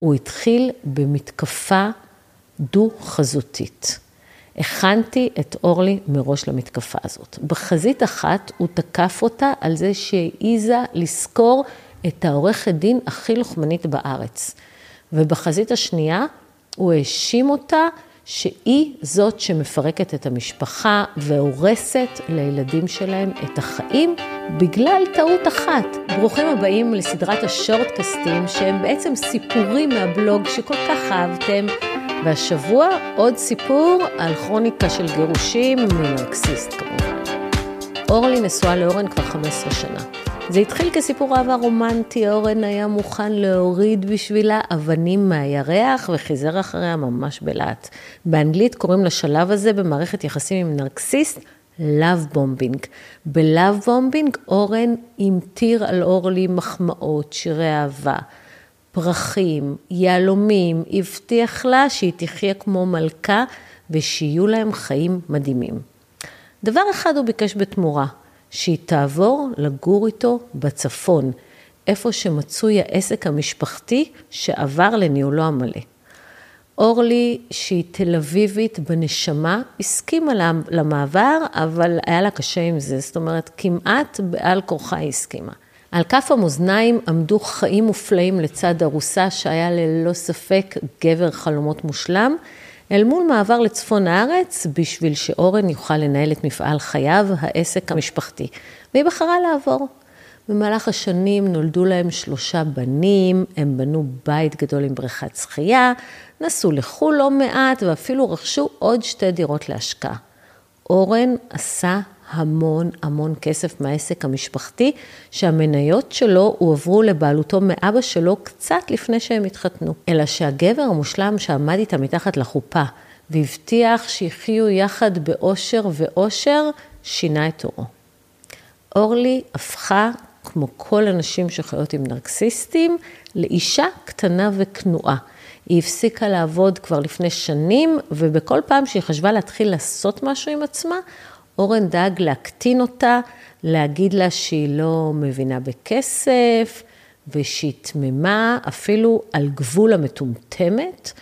הוא התחיל במתקפה דו-חזותית. הכנתי את אורלי מראש למתקפה הזאת. בחזית אחת הוא תקף אותה על זה שהעיזה לזכור את העורכת דין הכי לוחמנית בארץ. ובחזית השנייה הוא האשים אותה שהיא זאת שמפרקת את המשפחה והורסת לילדים שלהם את החיים בגלל טעות אחת. ברוכים הבאים לסדרת השורטקסטים שהם בעצם סיפורים מהבלוג שכל כך אהבתם. והשבוע עוד סיפור על כרוניקה של גירושים מנרקסיסט כמובן. אורלי נשואה לאורן כבר 15 שנה. זה התחיל כסיפור אהבה רומנטי, אורן היה מוכן להוריד בשבילה אבנים מהירח וחיזר אחריה ממש בלהט. באנגלית קוראים לשלב הזה במערכת יחסים עם נרקסיסט Love Bombing. ב-Love Bombing אורן המטיר על אורלי מחמאות, שירי אהבה, פרחים, יהלומים, הבטיח לה שהיא תחיה כמו מלכה ושיהיו להם חיים מדהימים. דבר אחד הוא ביקש בתמורה, שהיא תעבור לגור איתו בצפון, איפה שמצוי העסק המשפחתי שעבר לניהולו המלא. אורלי, שהיא תל אביבית בנשמה, הסכימה למעבר, אבל היה לה קשה עם זה, זאת אומרת, כמעט בעל כורחה היא הסכימה. על כף המאזניים עמדו חיים מופלאים לצד ארוסה שהיה ללא ספק גבר חלומות מושלם, אל מול מעבר לצפון הארץ, בשביל שאורן יוכל לנהל את מפעל חייו, העסק המשפחתי. והיא בחרה לעבור. במהלך השנים נולדו להם שלושה בנים, הם בנו בית גדול עם בריכת שחייה, נסעו לחו"ל לא מעט ואפילו רכשו עוד שתי דירות להשקעה. אורן עשה המון המון כסף מהעסק המשפחתי, שהמניות שלו הועברו לבעלותו מאבא שלו קצת לפני שהם התחתנו. אלא שהגבר המושלם שעמד איתה מתחת לחופה והבטיח שיחיו יחד באושר ואושר, שינה את עורו. אורלי הפכה, כמו כל הנשים שחיות עם נרקסיסטים, לאישה קטנה וכנועה. היא הפסיקה לעבוד כבר לפני שנים, ובכל פעם שהיא חשבה להתחיל לעשות משהו עם עצמה, אורן דאג להקטין אותה, להגיד לה שהיא לא מבינה בכסף, ושהיא תממה, אפילו על גבול המטומטמת,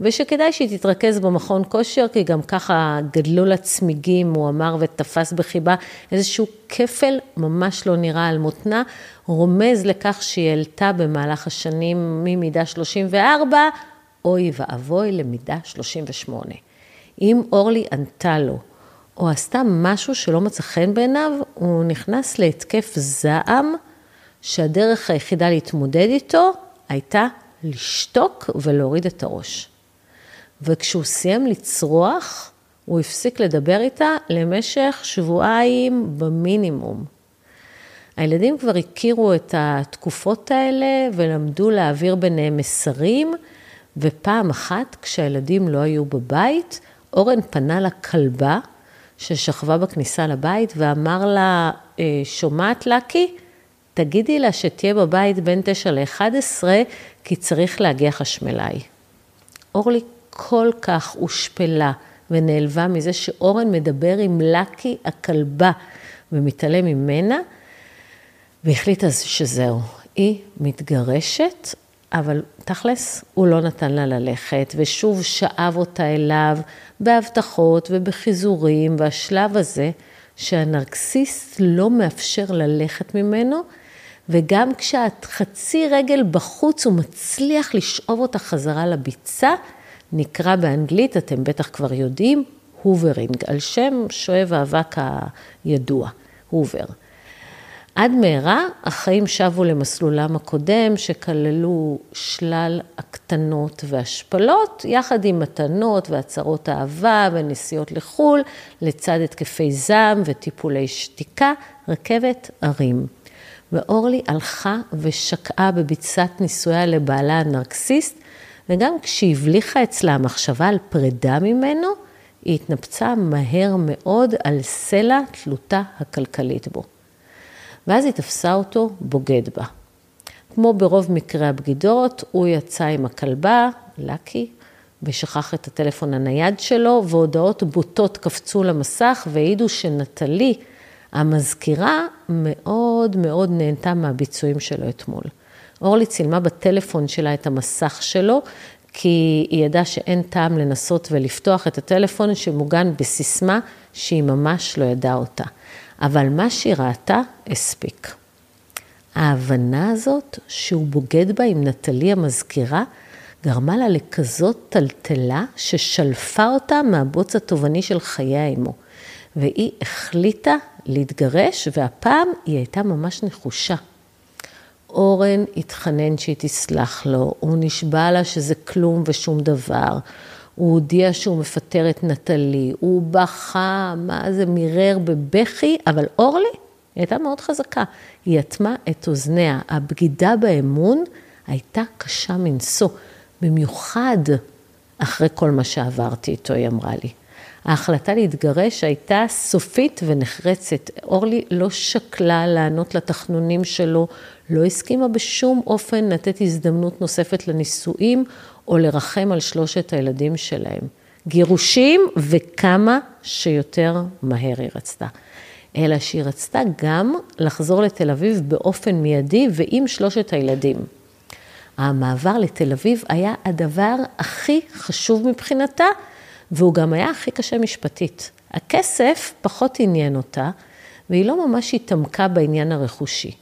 ושכדאי שהיא תתרכז במכון כושר, כי גם ככה גדלו לה צמיגים, הוא אמר, ותפס בחיבה איזשהו כפל ממש לא נראה על מותנה, רומז לכך שהיא העלתה במהלך השנים ממידה 34, אוי ואבוי למידה 38. אם אורלי ענתה לו, או עשתה משהו שלא מצא חן בעיניו, הוא נכנס להתקף זעם, שהדרך היחידה להתמודד איתו הייתה לשתוק ולהוריד את הראש. וכשהוא סיים לצרוח, הוא הפסיק לדבר איתה למשך שבועיים במינימום. הילדים כבר הכירו את התקופות האלה ולמדו להעביר ביניהם מסרים, ופעם אחת, כשהילדים לא היו בבית, אורן פנה לכלבה ששכבה בכניסה לבית ואמר לה, אה, שומעת לקי? תגידי לה שתהיה בבית בין 9 ל-11, כי צריך להגיע חשמלאי. אורלי כל כך הושפלה ונעלבה מזה שאורן מדבר עם לקי הכלבה ומתעלם ממנה, והחליטה שזהו, היא מתגרשת, אבל תכלס, הוא לא נתן לה ללכת, ושוב שאב אותה אליו בהבטחות ובחיזורים, והשלב הזה שהנרקסיסט לא מאפשר ללכת ממנו, וגם כשאת חצי רגל בחוץ, הוא מצליח לשאוב אותה חזרה לביצה, נקרא באנגלית, אתם בטח כבר יודעים, הוברינג, על שם שואב האבק הידוע, הובר. עד מהרה החיים שבו למסלולם הקודם, שכללו שלל הקטנות והשפלות, יחד עם מתנות והצהרות אהבה ונסיעות לחו"ל, לצד התקפי זעם וטיפולי שתיקה, רכבת ערים. ואורלי הלכה ושקעה בביצת נישואיה לבעלה הנרקסיסט, וגם כשהבליחה אצלה המחשבה על פרידה ממנו, היא התנפצה מהר מאוד על סלע תלותה הכלכלית בו. ואז היא תפסה אותו בוגד בה. כמו ברוב מקרי הבגידות, הוא יצא עם הכלבה, לקי, ושכח את הטלפון הנייד שלו, והודעות בוטות קפצו למסך והעידו שנטלי, המזכירה, מאוד מאוד נהנתה מהביצועים שלו אתמול. אורלי צילמה בטלפון שלה את המסך שלו, כי היא ידעה שאין טעם לנסות ולפתוח את הטלפון שמוגן בסיסמה שהיא ממש לא ידעה אותה. אבל מה שהיא ראתה, הספיק. ההבנה הזאת שהוא בוגד בה עם נטלי המזכירה, גרמה לה לכזאת טלטלה ששלפה אותה מהבוץ התובעני של חיי האמו. והיא החליטה להתגרש, והפעם היא הייתה ממש נחושה. אורן התחנן שהיא תסלח לו, הוא נשבע לה שזה כלום ושום דבר. הוא הודיע שהוא מפטר את נטלי, הוא בכה, מה זה, מירר בבכי, אבל אורלי, היא הייתה מאוד חזקה. היא אטמה את אוזניה. הבגידה באמון הייתה קשה מנשוא, במיוחד אחרי כל מה שעברתי איתו, היא אמרה לי. ההחלטה להתגרש הייתה סופית ונחרצת. אורלי לא שקלה לענות לתחנונים שלו, לא הסכימה בשום אופן לתת הזדמנות נוספת לנישואים או לרחם על שלושת הילדים שלהם. גירושים וכמה שיותר מהר היא רצתה. אלא שהיא רצתה גם לחזור לתל אביב באופן מיידי ועם שלושת הילדים. המעבר לתל אביב היה הדבר הכי חשוב מבחינתה, והוא גם היה הכי קשה משפטית. הכסף פחות עניין אותה, והיא לא ממש התעמקה בעניין הרכושי.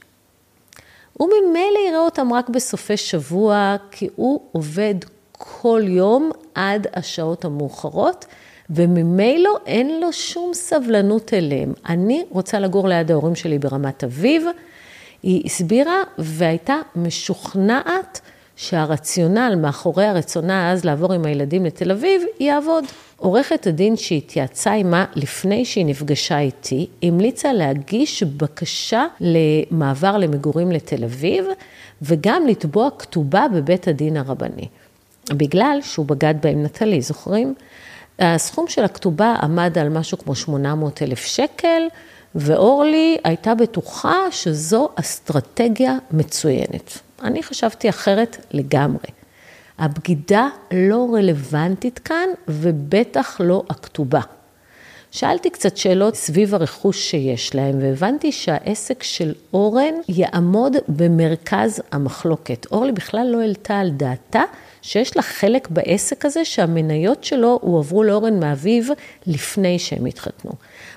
הוא ממילא יראה אותם רק בסופי שבוע, כי הוא עובד כל יום עד השעות המאוחרות, וממילא אין לו שום סבלנות אליהם. אני רוצה לגור ליד ההורים שלי ברמת אביב. היא הסבירה והייתה משוכנעת שהרציונל מאחורי הרצונה אז לעבור עם הילדים לתל אביב, יעבוד. עורכת הדין שהתייעצה עימה לפני שהיא נפגשה איתי, המליצה להגיש בקשה למעבר למגורים לתל אביב, וגם לתבוע כתובה בבית הדין הרבני. בגלל שהוא בגד בה עם נטלי, זוכרים? הסכום של הכתובה עמד על משהו כמו 800 אלף שקל, ואורלי הייתה בטוחה שזו אסטרטגיה מצוינת. אני חשבתי אחרת לגמרי. הבגידה לא רלוונטית כאן, ובטח לא הכתובה. שאלתי קצת שאלות סביב הרכוש שיש להם, והבנתי שהעסק של אורן יעמוד במרכז המחלוקת. אורלי בכלל לא העלתה על דעתה שיש לה חלק בעסק הזה, שהמניות שלו הועברו לאורן מאביו לפני שהם התחתנו.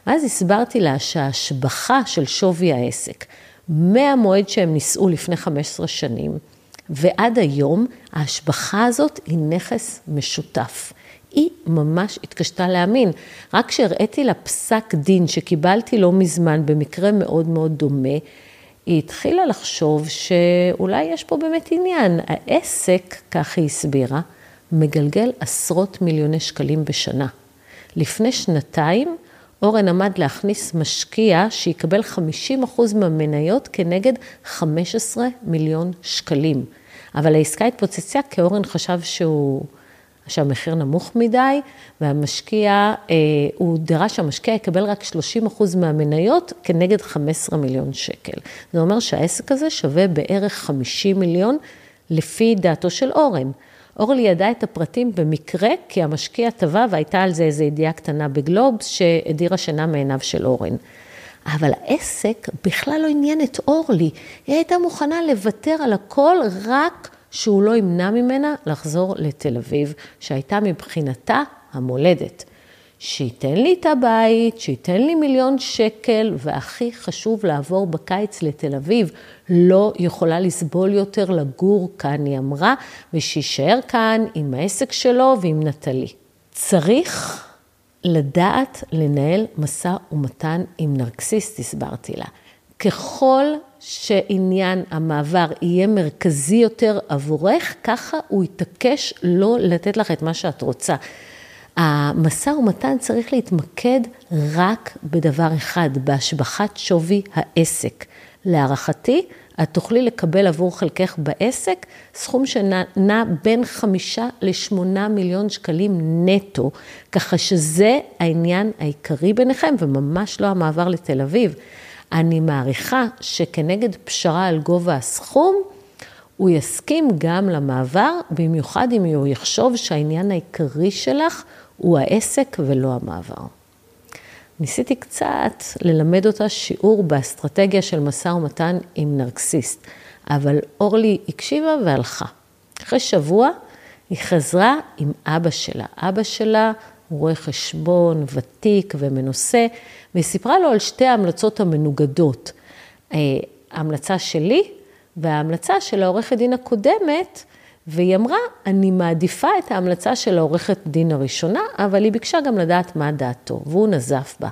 ואז הסברתי לה שההשבחה של שווי העסק, מהמועד שהם נישאו לפני 15 שנים, ועד היום, ההשבחה הזאת היא נכס משותף. היא ממש התקשתה להאמין. רק כשהראיתי לה פסק דין שקיבלתי לא מזמן במקרה מאוד מאוד דומה, היא התחילה לחשוב שאולי יש פה באמת עניין. העסק, כך היא הסבירה, מגלגל עשרות מיליוני שקלים בשנה. לפני שנתיים, אורן עמד להכניס משקיע שיקבל 50% מהמניות כנגד 15 מיליון שקלים. אבל העסקה התפוצצה כי אורן חשב שהוא, שהמחיר נמוך מדי, והמשקיע, אה, הוא דרש שהמשקיע יקבל רק 30% מהמניות כנגד 15 מיליון שקל. זה אומר שהעסק הזה שווה בערך 50 מיליון לפי דעתו של אורן. אורלי ידעה את הפרטים במקרה, כי המשקיע טבע והייתה על זה איזו ידיעה קטנה בגלובס שהדירה שינה מעיניו של אורן. אבל העסק בכלל לא עניין את אורלי, היא הייתה מוכנה לוותר על הכל רק שהוא לא ימנע ממנה לחזור לתל אביב, שהייתה מבחינתה המולדת. שייתן לי את הבית, שייתן לי מיליון שקל, והכי חשוב לעבור בקיץ לתל אביב. לא יכולה לסבול יותר לגור כאן, היא אמרה, ושיישאר כאן עם העסק שלו ועם נטלי. צריך לדעת לנהל משא ומתן עם נרקסיסט, הסברתי לה. ככל שעניין המעבר יהיה מרכזי יותר עבורך, ככה הוא יתעקש לא לתת לך את מה שאת רוצה. המשא ומתן צריך להתמקד רק בדבר אחד, בהשבחת שווי העסק. להערכתי, את תוכלי לקבל עבור חלקך בעסק סכום שנע בין חמישה לשמונה מיליון שקלים נטו, ככה שזה העניין העיקרי ביניכם וממש לא המעבר לתל אביב. אני מעריכה שכנגד פשרה על גובה הסכום, הוא יסכים גם למעבר, במיוחד אם הוא יחשוב שהעניין העיקרי שלך הוא העסק ולא המעבר. ניסיתי קצת ללמד אותה שיעור באסטרטגיה של משא ומתן עם נרקסיסט. אבל אורלי הקשיבה והלכה. אחרי שבוע היא חזרה עם אבא שלה. אבא שלה רואה חשבון, ותיק ומנוסה, והיא סיפרה לו על שתי ההמלצות המנוגדות. אה, ההמלצה שלי וההמלצה של העורכת דין הקודמת, והיא אמרה, אני מעדיפה את ההמלצה של העורכת דין הראשונה, אבל היא ביקשה גם לדעת מה דעתו, והוא נזף בה.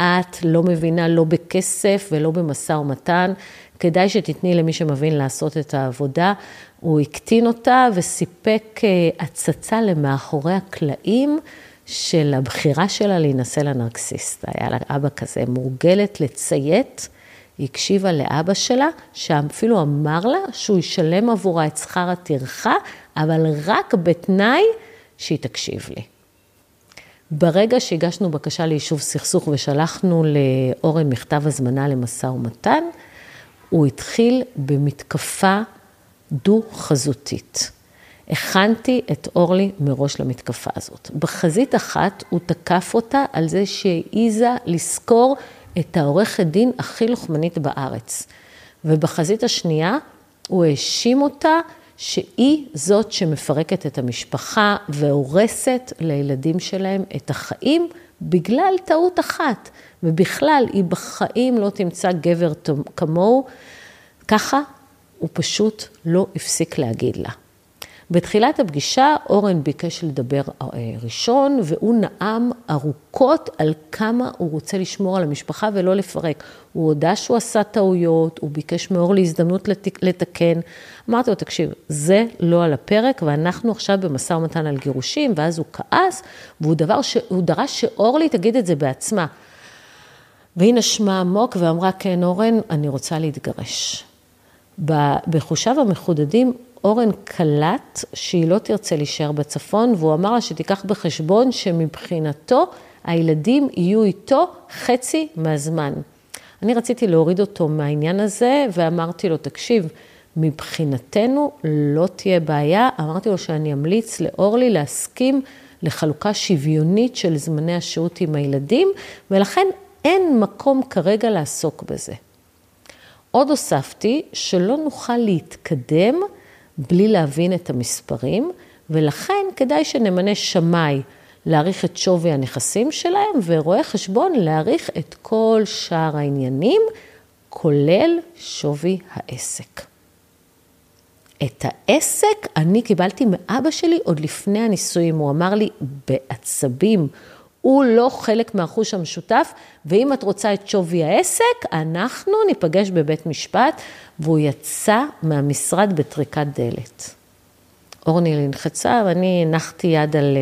את לא מבינה לא בכסף ולא במשא ומתן, כדאי שתתני למי שמבין לעשות את העבודה. הוא הקטין אותה וסיפק אה, הצצה למאחורי הקלעים של הבחירה שלה להינשא לנרקסיסט. היה לה אבא כזה, מורגלת לציית. היא הקשיבה לאבא שלה, שאפילו אמר לה שהוא ישלם עבורה את שכר הטרחה, אבל רק בתנאי שהיא תקשיב לי. ברגע שהגשנו בקשה ליישוב סכסוך ושלחנו לאורן מכתב הזמנה למשא ומתן, הוא התחיל במתקפה דו-חזותית. הכנתי את אורלי מראש למתקפה הזאת. בחזית אחת הוא תקף אותה על זה שהעיזה לזכור את העורכת דין הכי לוחמנית בארץ. ובחזית השנייה הוא האשים אותה שהיא זאת שמפרקת את המשפחה והורסת לילדים שלהם את החיים בגלל טעות אחת. ובכלל, היא בחיים לא תמצא גבר כמוהו. ככה הוא פשוט לא הפסיק להגיד לה. בתחילת הפגישה אורן ביקש לדבר אה, ראשון, והוא נאם ארוכות על כמה הוא רוצה לשמור על המשפחה ולא לפרק. הוא הודה שהוא עשה טעויות, הוא ביקש מאורלי הזדמנות לתקן. אמרתי לו, תקשיב, זה לא על הפרק, ואנחנו עכשיו במשא ומתן על גירושים, ואז הוא כעס, והוא דבר ש... דרש שאורלי תגיד את זה בעצמה. והיא נשמה עמוק ואמרה, כן, אורן, אני רוצה להתגרש. בחושיו המחודדים, אורן קלט שהיא לא תרצה להישאר בצפון, והוא אמר לה שתיקח בחשבון שמבחינתו הילדים יהיו איתו חצי מהזמן. אני רציתי להוריד אותו מהעניין הזה, ואמרתי לו, תקשיב, מבחינתנו לא תהיה בעיה. אמרתי לו שאני אמליץ לאורלי להסכים לחלוקה שוויונית של זמני השהות עם הילדים, ולכן אין מקום כרגע לעסוק בזה. עוד הוספתי שלא נוכל להתקדם בלי להבין את המספרים, ולכן כדאי שנמנה שמאי להעריך את שווי הנכסים שלהם, ורואה חשבון להעריך את כל שאר העניינים, כולל שווי העסק. את העסק אני קיבלתי מאבא שלי עוד לפני הנישואים, הוא אמר לי בעצבים, הוא לא חלק מהחוש המשותף, ואם את רוצה את שווי העסק, אנחנו ניפגש בבית משפט, והוא יצא מהמשרד בטריקת דלת. אורני נלחצה, ואני הנחתי יד על,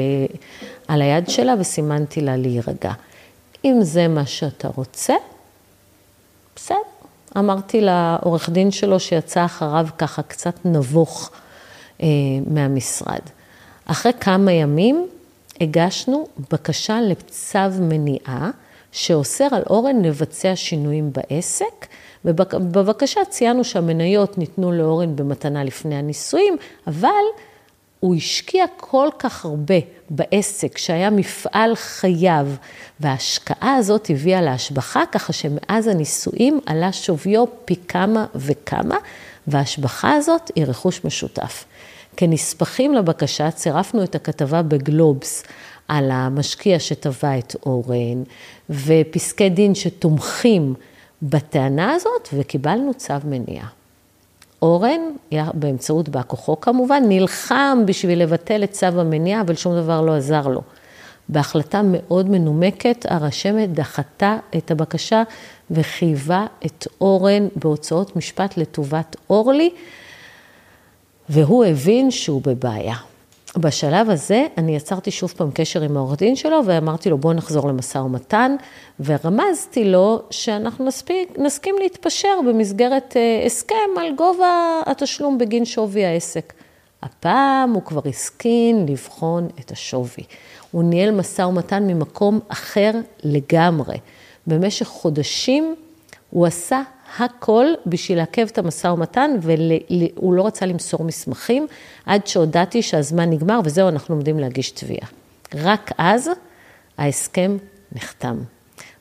על היד שלה וסימנתי לה להירגע. אם זה מה שאתה רוצה, בסדר. אמרתי לעורך דין שלו שיצא אחריו ככה קצת נבוך אה, מהמשרד. אחרי כמה ימים הגשנו בקשה לצו מניעה שאוסר על אורן לבצע שינויים בעסק, ובבקשה ציינו שהמניות ניתנו לאורן במתנה לפני הנישואים, אבל הוא השקיע כל כך הרבה בעסק שהיה מפעל חייו, וההשקעה הזאת הביאה להשבחה, ככה שמאז הנישואים עלה שוויו פי כמה וכמה, וההשבחה הזאת היא רכוש משותף. כנספחים לבקשה צירפנו את הכתבה בגלובס על המשקיע שטבע את אורן, ופסקי דין שתומכים בטענה הזאת, וקיבלנו צו מניעה. אורן, באמצעות בא כוחו כמובן, נלחם בשביל לבטל את צו המניעה, אבל שום דבר לא עזר לו. בהחלטה מאוד מנומקת, הרשמת דחתה את הבקשה וחייבה את אורן בהוצאות משפט לטובת אורלי, והוא הבין שהוא בבעיה. בשלב הזה אני יצרתי שוב פעם קשר עם העורך דין שלו ואמרתי לו בוא נחזור למשא ומתן ורמזתי לו שאנחנו נספיק, נסכים להתפשר במסגרת אה, הסכם על גובה התשלום בגין שווי העסק. הפעם הוא כבר הסכין לבחון את השווי. הוא ניהל משא ומתן ממקום אחר לגמרי. במשך חודשים הוא עשה הכל בשביל לעכב את המשא ומתן, והוא לא רצה למסור מסמכים, עד שהודעתי שהזמן נגמר, וזהו, אנחנו עומדים להגיש תביעה. רק אז ההסכם נחתם.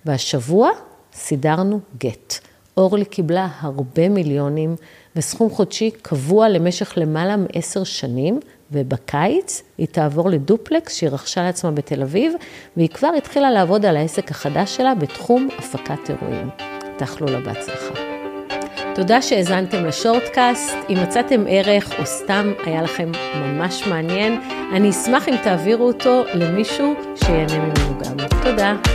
והשבוע סידרנו גט. אורלי קיבלה הרבה מיליונים, וסכום חודשי קבוע למשך למעלה מעשר שנים, ובקיץ היא תעבור לדופלקס שהיא רכשה לעצמה בתל אביב, והיא כבר התחילה לעבוד על העסק החדש שלה בתחום הפקת אירועים. תאכלו לה בהצלחה. תודה שהאזנתם לשורטקאסט, אם מצאתם ערך או סתם היה לכם ממש מעניין, אני אשמח אם תעבירו אותו למישהו שיהנה ממנו גם. תודה.